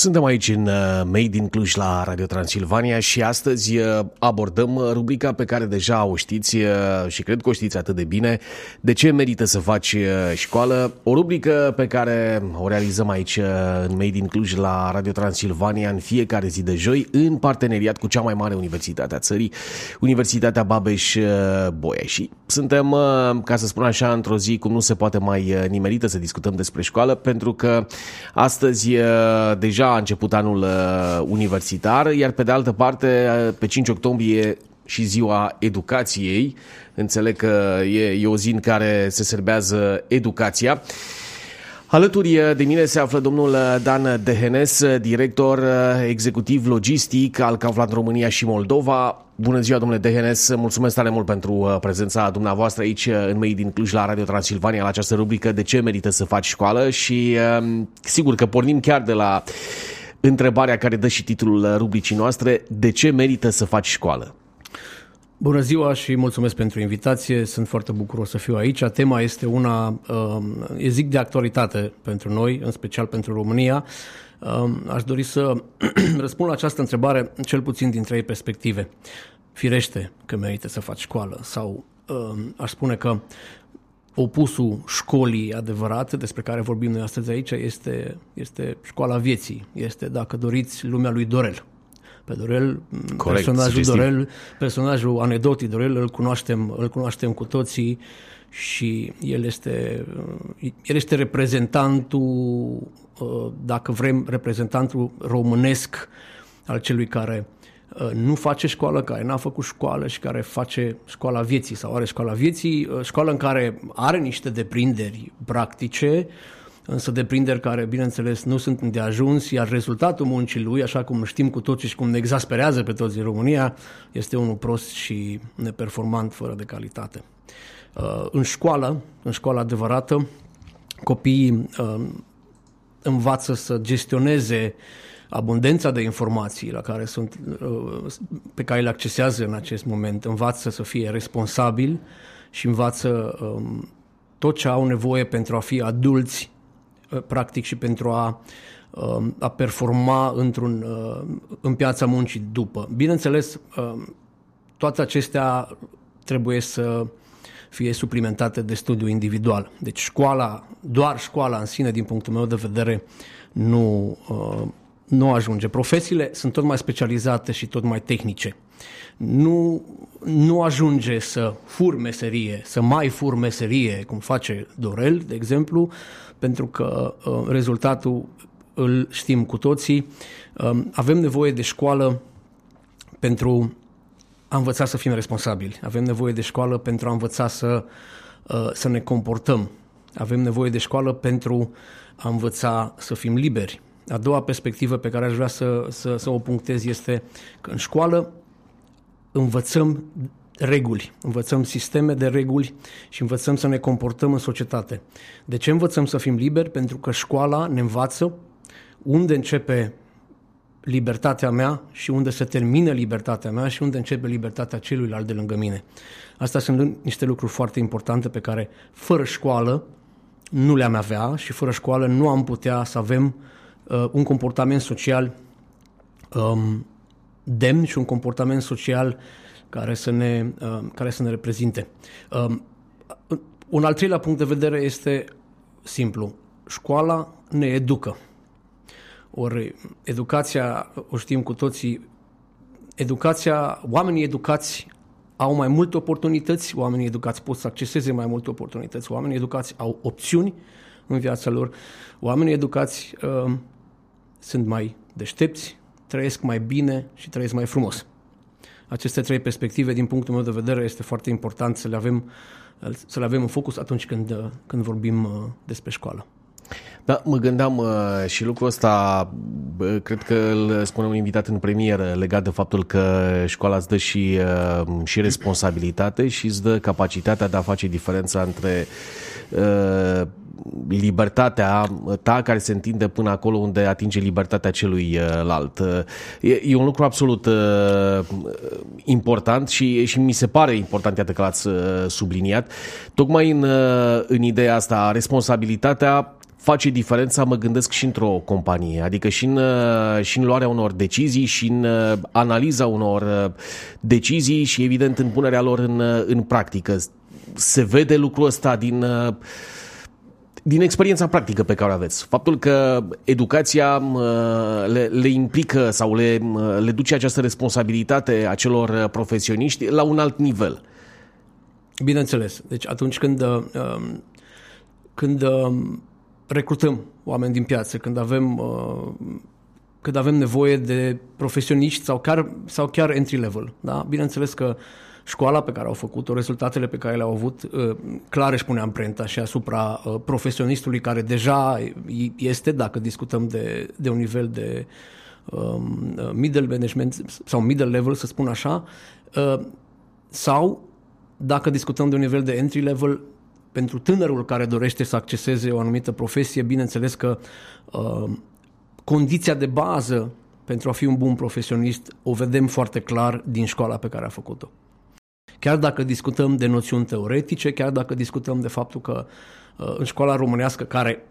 Suntem aici în uh, Made in Cluj la Radio Transilvania și astăzi uh, abordăm uh, rubrica pe care deja o știți și cred că o știți atât de bine, de ce merită să faci școală. O rubrică pe care o realizăm aici în Made in Cluj la Radio Transilvania în fiecare zi de joi în parteneriat cu cea mai mare universitate a țării, Universitatea Babeș-Bolyai. Și suntem, ca să spun așa, într-o zi cum nu se poate mai nimerită să discutăm despre școală, pentru că astăzi deja a început anul uh, universitar, iar pe de altă parte, uh, pe 5 octombrie și ziua educației. Înțeleg că e, e o zi în care se serbează educația. Alături uh, de mine se află domnul Dan Dehenes, director executiv logistic al Kaufland România și Moldova. Bună ziua, domnule Dehenes, mulțumesc tare mult pentru prezența dumneavoastră aici în Made din Cluj la Radio Transilvania la această rubrică De ce merită să faci școală și sigur că pornim chiar de la întrebarea care dă și titlul rubricii noastre, de ce merită să faci școală? Bună ziua și mulțumesc pentru invitație. Sunt foarte bucuros să fiu aici. Tema este una, um, e zic, de actualitate pentru noi, în special pentru România. Um, aș dori să răspund la această întrebare, cel puțin din trei perspective. Firește că merită să faci școală sau um, aș spune că opusul școlii adevărate despre care vorbim noi astăzi aici este, este școala vieții. Este, dacă doriți, lumea lui Dorel. Pe Dorel, Corect, personajul Dorel, personajul anecdotii Dorel, îl cunoaștem, îl cunoaștem cu toții și el este, el este reprezentantul, dacă vrem, reprezentantul românesc al celui care Uh, nu face școală, care n-a făcut școală și care face școala vieții sau are școala vieții, uh, școală în care are niște deprinderi practice, însă deprinderi care, bineînțeles, nu sunt de ajuns, iar rezultatul muncii lui, așa cum știm cu toții și cum ne exasperează pe toți în România, este unul prost și neperformant, fără de calitate. Uh, în școală, în școala adevărată, copiii învață să gestioneze abundența de informații la care sunt, uh, pe care le accesează în acest moment, învață să fie responsabil și învață um, tot ce au nevoie pentru a fi adulți, uh, practic, și pentru a, um, a performa într-un, uh, în piața muncii după. Bineînțeles, um, toate acestea trebuie să fie suplimentate de studiu individual. Deci școala, doar școala în sine, din punctul meu de vedere, nu, nu ajunge. Profesiile sunt tot mai specializate și tot mai tehnice. Nu, nu ajunge să fur meserie, să mai fur meserie, cum face Dorel, de exemplu, pentru că uh, rezultatul îl știm cu toții. Uh, avem nevoie de școală pentru a învăța să fim responsabili. Avem nevoie de școală pentru a învăța să, uh, să ne comportăm. Avem nevoie de școală pentru a învăța să fim liberi. A doua perspectivă pe care aș vrea să, să, să o punctez este că în școală învățăm reguli, învățăm sisteme de reguli și învățăm să ne comportăm în societate. De ce învățăm să fim liberi? Pentru că școala ne învață unde începe libertatea mea și unde se termină libertatea mea și unde începe libertatea celuilalt de lângă mine. Astea sunt niște lucruri foarte importante pe care fără școală nu le-am avea și fără școală nu am putea să avem uh, uh, un comportament social um, demn și un comportament social care să ne, uh, care să ne reprezinte. Um, un al treilea punct de vedere este simplu. Școala ne educă. Ori educația, o știm cu toții, educația, oamenii educați au mai multe oportunități, oamenii educați pot să acceseze mai multe oportunități, oamenii educați au opțiuni în viața lor, oamenii educați uh, sunt mai deștepți, trăiesc mai bine și trăiesc mai frumos. Aceste trei perspective, din punctul meu de vedere, este foarte important să le avem, să le avem în focus atunci când, când vorbim uh, despre școală. Da, mă gândeam uh, și lucrul ăsta, cred că îl spune un invitat în premieră, legat de faptul că școala îți dă și, uh, și responsabilitate și îți dă capacitatea de a face diferența între uh, libertatea ta care se întinde până acolo unde atinge libertatea celuilalt. E, e un lucru absolut uh, important și, și mi se pare important, iată că l-ați subliniat. Tocmai în, în ideea asta, responsabilitatea face diferența, mă gândesc, și într-o companie, adică și în, uh, și în luarea unor decizii și în uh, analiza unor uh, decizii și, evident, în punerea lor în, în practică. Se vede lucrul ăsta din, din experiența practică pe care o aveți. Faptul că educația le, le implică sau le, le duce această responsabilitate acelor profesioniști la un alt nivel. Bineînțeles. Deci atunci când, când recrutăm oameni din piață, când avem, uh, când avem nevoie de profesioniști sau chiar, sau chiar entry level. Da? Bineînțeles că școala pe care au făcut-o, rezultatele pe care le-au avut, uh, clar își pune amprenta și asupra uh, profesionistului care deja este, dacă discutăm de, de un nivel de um, middle management sau middle level, să spun așa, uh, sau dacă discutăm de un nivel de entry level, pentru tânărul care dorește să acceseze o anumită profesie, bineînțeles că uh, condiția de bază pentru a fi un bun profesionist o vedem foarte clar din școala pe care a făcut-o. Chiar dacă discutăm de noțiuni teoretice, chiar dacă discutăm de faptul că uh, în școala românească, care,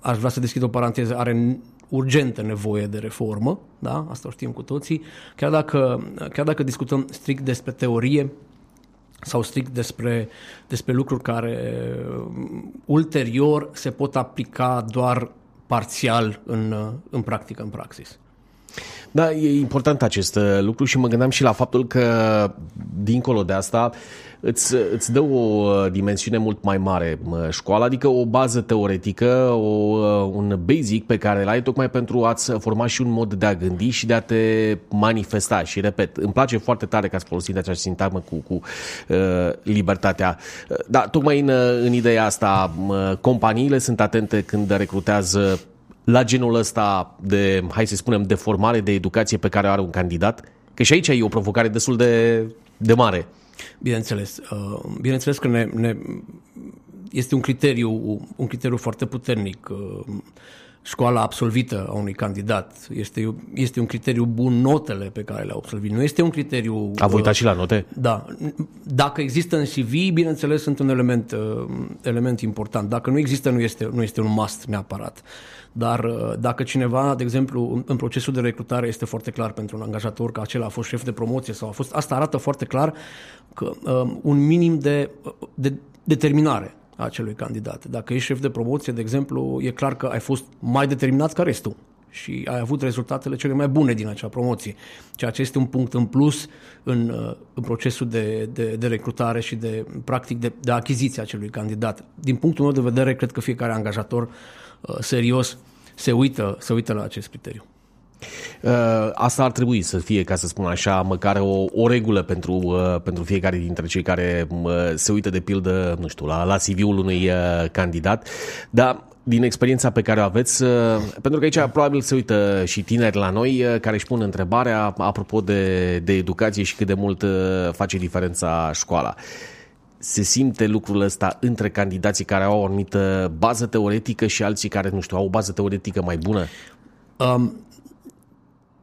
aș vrea să deschid o paranteză, are urgentă nevoie de reformă, da? asta o știm cu toții, chiar dacă, chiar dacă discutăm strict despre teorie, sau strict despre, despre lucruri care um, ulterior se pot aplica doar parțial în, uh, în practică, în praxis. Da, e important acest uh, lucru și mă gândeam și la faptul că, dincolo de asta, îți, îți dă o uh, dimensiune mult mai mare școala, adică o bază teoretică, o, uh, un basic pe care îl ai tocmai pentru a-ți forma și un mod de a gândi și de a te manifesta. Și repet, îmi place foarte tare că ați folosit această sintagmă cu, cu uh, libertatea. Da, tocmai în, în ideea asta, companiile sunt atente când recrutează la genul ăsta de, hai să spunem, de formare, de educație pe care o are un candidat? Că și aici e o provocare destul de, de mare. Bineînțeles. Uh, bineînțeles că ne, ne, este un criteriu, un criteriu foarte puternic. Uh, școala absolvită a unui candidat este, este un criteriu bun notele pe care le-a absolvit. Nu este un criteriu... A uitat uh, și la note? Da. Dacă există în CV, bineînțeles, sunt un element, element important. Dacă nu există, nu este, nu este un must neapărat. Dar uh, dacă cineva, de exemplu, în procesul de recrutare este foarte clar pentru un angajator că acela a fost șef de promoție sau a fost, asta arată foarte clar că um, un minim de, de determinare a acelui candidat. Dacă ești șef de promoție, de exemplu, e clar că ai fost mai determinat ca restul și ai avut rezultatele cele mai bune din acea promoție, ceea ce este un punct în plus în, uh, în procesul de, de, de recrutare și de, practic, de, de achiziție a acelui candidat. Din punctul meu de vedere, cred că fiecare angajator Uh, serios se uită, se uită la acest criteriu. Uh, asta ar trebui să fie, ca să spun așa, măcar o, o regulă pentru, uh, pentru fiecare dintre cei care se uită de pildă, nu știu, la, la CV-ul unui candidat, dar din experiența pe care o aveți, pentru că aici probabil se uită și tineri la noi care își pun întrebarea apropo de, de educație și cât de mult face diferența școala se simte lucrul ăsta între candidații care au o anumită bază teoretică și alții care, nu știu, au o bază teoretică mai bună? Um,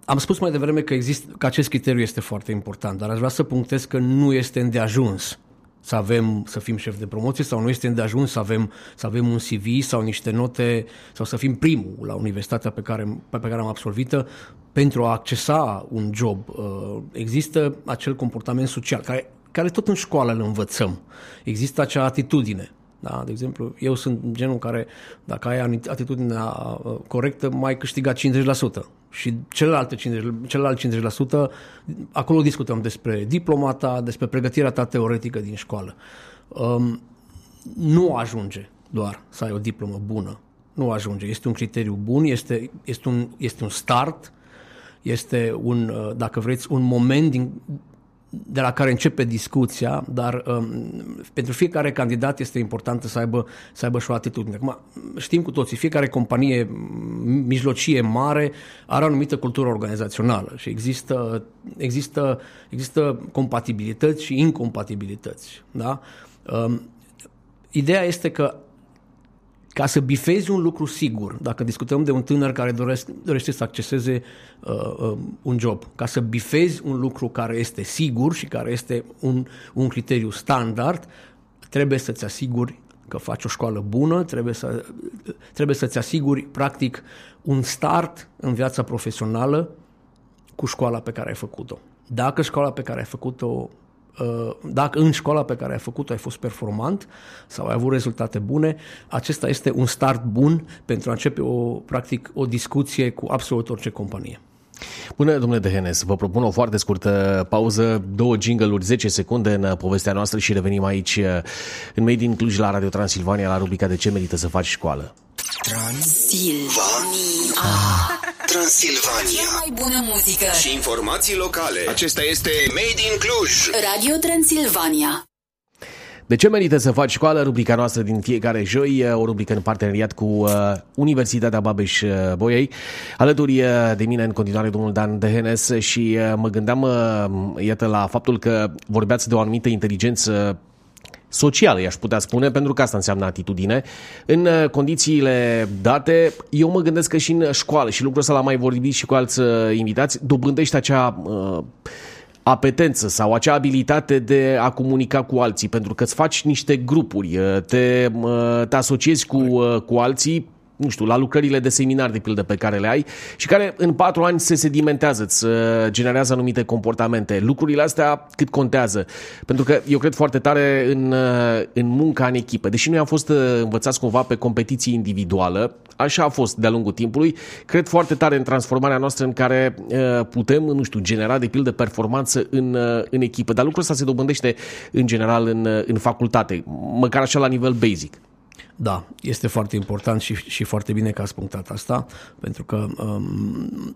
am spus mai devreme că, exist, că acest criteriu este foarte important, dar aș vrea să punctez că nu este îndeajuns să avem, să fim șef de promoție sau nu este îndeajuns să avem, să avem un CV sau niște note sau să fim primul la universitatea pe care, pe care am absolvită pentru a accesa un job. Uh, există acel comportament social care care tot în școală îl învățăm. Există acea atitudine. Da? De exemplu, eu sunt genul care, dacă ai atitudinea uh, corectă, mai câștiga 50%. Și celelalte 50, celălalt 50%, acolo discutăm despre diplomata, despre pregătirea ta teoretică din școală. Um, nu ajunge doar să ai o diplomă bună. Nu ajunge. Este un criteriu bun, este, este, un, este un start, este un, uh, dacă vreți, un moment din, de la care începe discuția, dar um, pentru fiecare candidat este important să aibă, să aibă și o atitudine. Acum, știm cu toții, fiecare companie mijlocie mare are o anumită cultură organizațională și există, există, există compatibilități și incompatibilități. Da? Um, ideea este că ca să bifezi un lucru sigur, dacă discutăm de un tânăr care doresc, dorește să acceseze uh, uh, un job, ca să bifezi un lucru care este sigur și care este un, un criteriu standard, trebuie să-ți asiguri că faci o școală bună, trebuie, să, trebuie să-ți asiguri, practic, un start în viața profesională cu școala pe care ai făcut-o. Dacă școala pe care ai făcut-o uh, dacă în școala pe care ai făcut-o ai fost performant sau ai avut rezultate bune, acesta este un start bun pentru a începe o, practic, o discuție cu absolut orice companie. Bună, domnule Dehenes, vă propun o foarte scurtă pauză, două jingle-uri, 10 secunde în povestea noastră și revenim aici în Made in Cluj la Radio Transilvania la rubrica De ce merită să faci școală. Transilvania. Ah. Transilvania. Cea mai bună muzică și informații locale. Acesta este Made in Cluj. Radio Transilvania. De ce merită să faci școală? Rubrica noastră din fiecare joi, o rubrică în parteneriat cu uh, Universitatea Babeș-Bolyai. Alături uh, de mine în continuare domnul Dan Dehenes și uh, mă gândeam, iată, la faptul că vorbeați de o anumită inteligență socială, i-aș putea spune, pentru că asta înseamnă atitudine. În condițiile date, eu mă gândesc că și în școală, și lucrul ăsta l-am mai vorbit și cu alți invitați, dobândești acea uh, apetență sau acea abilitate de a comunica cu alții, pentru că îți faci niște grupuri, te, te asociezi cu, cu alții nu știu, la lucrările de seminar, de pildă, pe care le ai și care în patru ani se sedimentează, îți uh, generează anumite comportamente. Lucrurile astea cât contează? Pentru că eu cred foarte tare în, uh, în munca în echipă. Deși noi am fost uh, învățați cumva pe competiție individuală, așa a fost de-a lungul timpului, cred foarte tare în transformarea noastră în care putem, nu știu, genera, de pildă, performanță în, în echipă. Dar lucrul ăsta se dobândește în general în, în facultate, măcar așa la nivel basic. Da, este foarte important și, și foarte bine că ați punctat asta, pentru că um,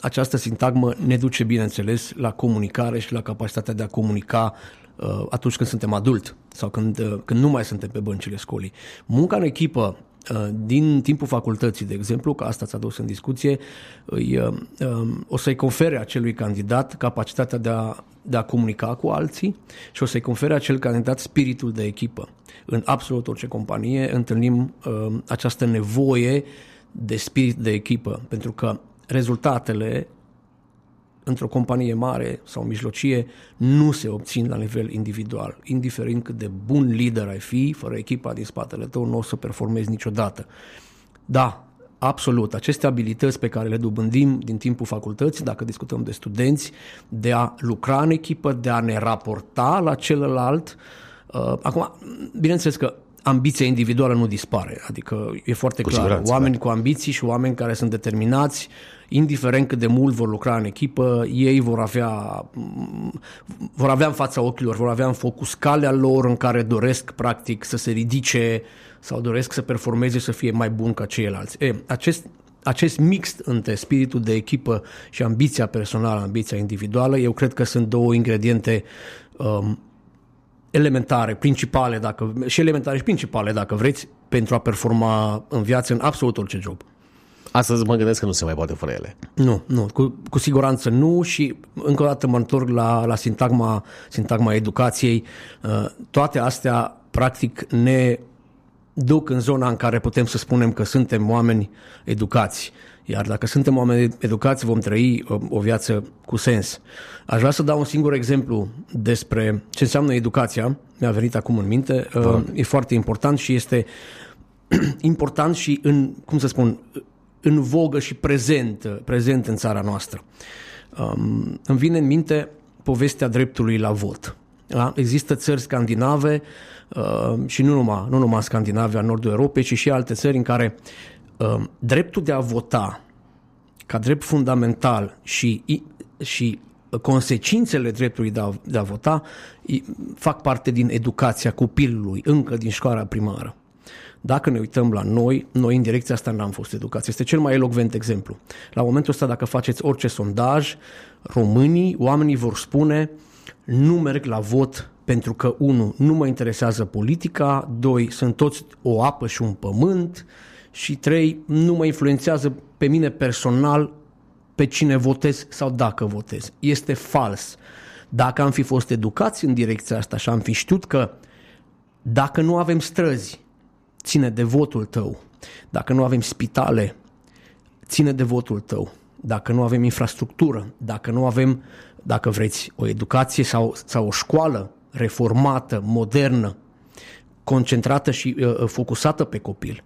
această sintagmă ne duce, bineînțeles, la comunicare și la capacitatea de a comunica uh, atunci când suntem adult sau când, uh, când nu mai suntem pe băncile școlii. Munca în echipă uh, din timpul facultății, de exemplu, că asta ți-a dus în discuție, îi, uh, um, o să-i confere acelui candidat capacitatea de a, de a comunica cu alții și o să-i confere acel candidat spiritul de echipă. În absolut orice companie întâlnim uh, această nevoie de spirit de echipă, pentru că rezultatele într-o companie mare sau mijlocie nu se obțin la nivel individual. Indiferent cât de bun lider ai fi, fără echipa din spatele tău, nu o să performezi niciodată. Da, absolut. Aceste abilități pe care le dobândim din timpul facultății, dacă discutăm de studenți, de a lucra în echipă, de a ne raporta la celălalt, uh, Uh, acum, bineînțeles că ambiția individuală nu dispare, adică e foarte cu clar. Oameni da. cu ambiții și oameni care sunt determinați, indiferent cât de mult vor lucra în echipă, ei vor avea, vor avea în fața ochilor, vor avea în focus calea lor în care doresc practic să se ridice sau doresc să performeze, să fie mai bun ca ceilalți. E, acest, acest mix între spiritul de echipă și ambiția personală, ambiția individuală, eu cred că sunt două ingrediente um, elementare, principale, dacă, și elementare și principale, dacă vreți, pentru a performa în viață în absolut orice job. Astăzi mă gândesc că nu se mai poate fără ele. Nu, nu, cu, cu siguranță nu și încă o dată mă întorc la, la sintagma, sintagma educației. Uh, toate astea, practic, ne duc în zona în care putem să spunem că suntem oameni educați. Iar dacă suntem oameni educați, vom trăi o, o viață cu sens. Aș vrea să dau un singur exemplu despre ce înseamnă educația. Mi-a venit acum în minte. Da. E foarte important și este important și în, cum să spun, în vogă și prezent, prezent în țara noastră. Um, îmi vine în minte povestea dreptului la vot. Da? Există țări scandinave uh, și nu numai, nu numai Scandinavia, nordul Europei, ci și alte țări în care uh, dreptul de a vota ca drept fundamental și, și consecințele dreptului de a, de a vota fac parte din educația copilului, încă din școala primară. Dacă ne uităm la noi, noi în direcția asta n-am fost educați. Este cel mai elocvent exemplu. La momentul ăsta, dacă faceți orice sondaj, românii, oamenii vor spune nu merg la vot pentru că, unu, nu mă interesează politica, doi, sunt toți o apă și un pământ și trei, nu mă influențează pe mine personal pe cine votez sau dacă votez. Este fals. Dacă am fi fost educați în direcția asta și am fi știut că dacă nu avem străzi, ține de votul tău. Dacă nu avem spitale, ține de votul tău. Dacă nu avem infrastructură, dacă nu avem, dacă vreți, o educație sau, sau o școală reformată, modernă, concentrată și uh, focusată pe copil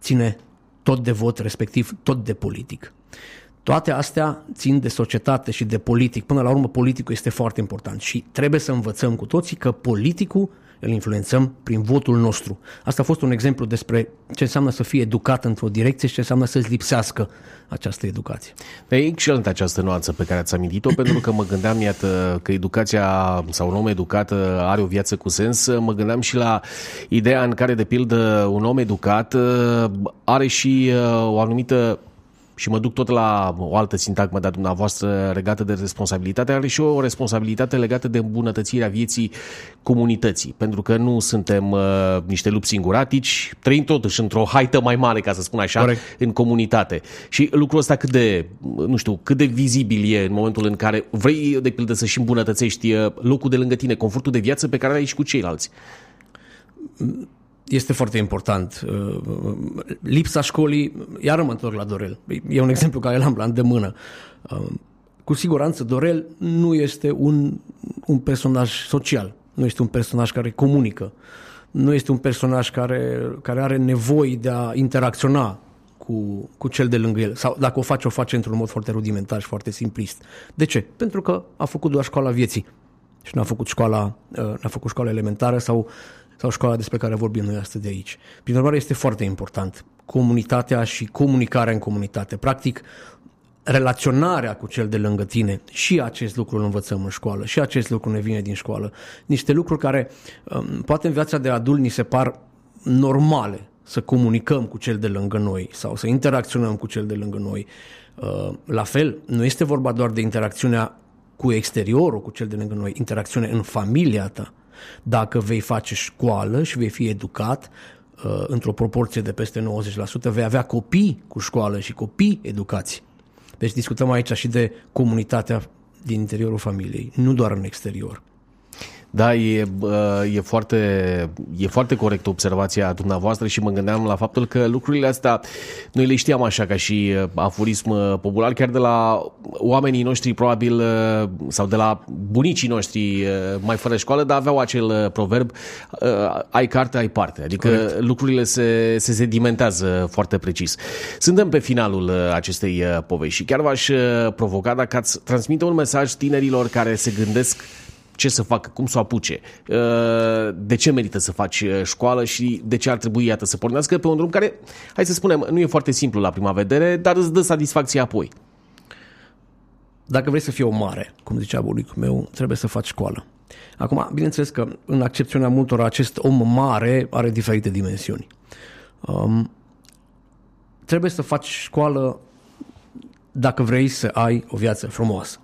ține tot de vot, respectiv tot de politic. Toate astea țin de societate și de politic. Până la urmă, politicul este foarte important și trebuie să învățăm cu toții că politicul îl influențăm prin votul nostru. Asta a fost un exemplu despre ce înseamnă să fie educat într-o direcție și ce înseamnă să-ți lipsească această educație. E excelentă această nuanță pe care ați amintit-o, pentru că mă gândeam, iată, că educația sau un om educat are o viață cu sens. Mă gândeam și la ideea în care, de pildă, un om educat are și uh, o anumită și mă duc tot la o altă sintagmă de dumneavoastră legată de responsabilitate, are și o responsabilitate legată de îmbunătățirea vieții comunității, pentru că nu suntem uh, niște lupi singuratici, trăim totuși într-o haită mai mare, ca să spun așa, Corect. în comunitate. Și lucrul ăsta cât de, nu știu, cât de vizibil e în momentul în care vrei, de pildă, să-și îmbunătățești uh, locul de lângă tine, confortul de viață pe care ai și cu ceilalți este foarte important. Uh, lipsa școlii, iar mă întorc la Dorel. E un exemplu care l-am la îndemână. Uh, cu siguranță Dorel nu este un, un personaj social, nu este un personaj care comunică, nu este un personaj care, care are nevoi de a interacționa cu, cu cel de lângă el. Sau dacă o face, o face într-un mod foarte rudimentar și foarte simplist. De ce? Pentru că a făcut doar școala vieții și n-a făcut școala, uh, n-a făcut școala elementară sau sau școala despre care vorbim noi astăzi de aici. Prin urmare, este foarte important comunitatea și comunicarea în comunitate. Practic, relaționarea cu cel de lângă tine și acest lucru îl învățăm în școală și acest lucru ne vine din școală. Niște lucruri care um, poate în viața de adult ni se par normale să comunicăm cu cel de lângă noi sau să interacționăm cu cel de lângă noi. Uh, la fel, nu este vorba doar de interacțiunea cu exteriorul, cu cel de lângă noi, interacțiune în familia ta, dacă vei face școală și vei fi educat uh, într-o proporție de peste 90%, vei avea copii cu școală și copii educați. Deci discutăm aici și de comunitatea din interiorul familiei, nu doar în exterior. Da, e, e, foarte, e foarte corect observația dumneavoastră și mă gândeam la faptul că lucrurile astea noi le știam așa ca și afurism popular, chiar de la oamenii noștri probabil sau de la bunicii noștri mai fără școală, dar aveau acel proverb ai carte, ai parte. Adică corect. lucrurile se, se sedimentează foarte precis. Suntem pe finalul acestei povești și chiar v-aș provoca dacă ați transmite un mesaj tinerilor care se gândesc ce să facă, cum să o apuce, uh, de ce merită să faci uh, școală și de ce ar trebui, iată, să pornească pe un drum care, hai să spunem, nu e foarte simplu la prima vedere, dar îți dă satisfacție apoi. Dacă vrei să fii o mare, cum zicea bunicul meu, trebuie să faci școală. Acum, bineînțeles că în accepțiunea multor acest om mare are diferite dimensiuni. Um, trebuie să faci școală dacă vrei să ai o viață frumoasă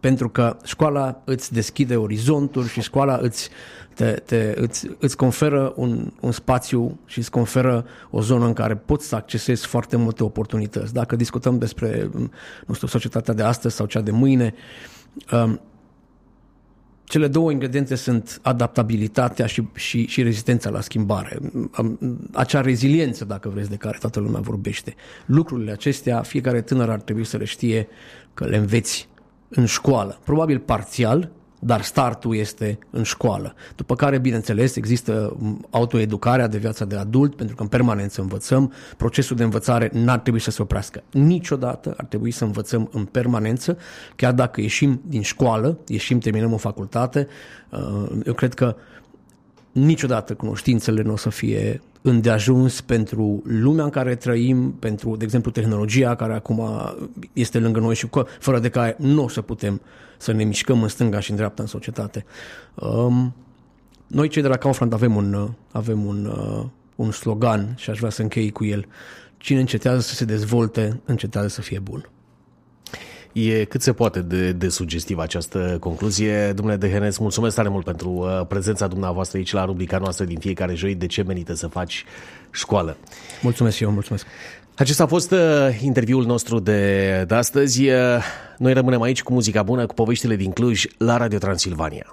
pentru că școala îți deschide orizonturi și școala îți, te, te, îți, îți conferă un, un spațiu și îți conferă o zonă în care poți să accesezi foarte multe oportunități. Dacă discutăm despre, nu știu, societatea de astăzi sau cea de mâine, um, cele două ingrediente sunt adaptabilitatea și, și, și rezistența la schimbare. Um, acea reziliență, dacă vreți, de care toată lumea vorbește. Lucrurile acestea, fiecare tânăr ar trebui să le știe că le înveți în școală, probabil parțial, dar startul este în școală. După care, bineînțeles, există autoeducarea de viața de adult, pentru că în permanență învățăm. Procesul de învățare n-ar trebui să se oprească niciodată, ar trebui să învățăm în permanență, chiar dacă ieșim din școală, ieșim, terminăm o facultate. Uh, eu cred că niciodată cunoștințele nu o să fie îndeajuns pentru lumea în care trăim, pentru, de exemplu, tehnologia care acum este lângă noi și fără de care nu o să putem să ne mișcăm în stânga și în dreapta în societate. Um, noi, cei de la Kaufland, avem un, avem un, uh, un slogan și aș vrea să închei cu el. Cine încetează să se dezvolte, încetează să fie bun. E cât se poate de, de sugestivă această concluzie. Domnule Dehenes, mulțumesc tare mult pentru uh, prezența dumneavoastră aici la rubrica noastră din fiecare joi. De ce merită să faci școală? Mulțumesc și eu, mulțumesc. Acesta a fost uh, interviul nostru de, de astăzi. Uh, noi rămânem aici cu muzica bună, cu poveștile din Cluj la Radio Transilvania.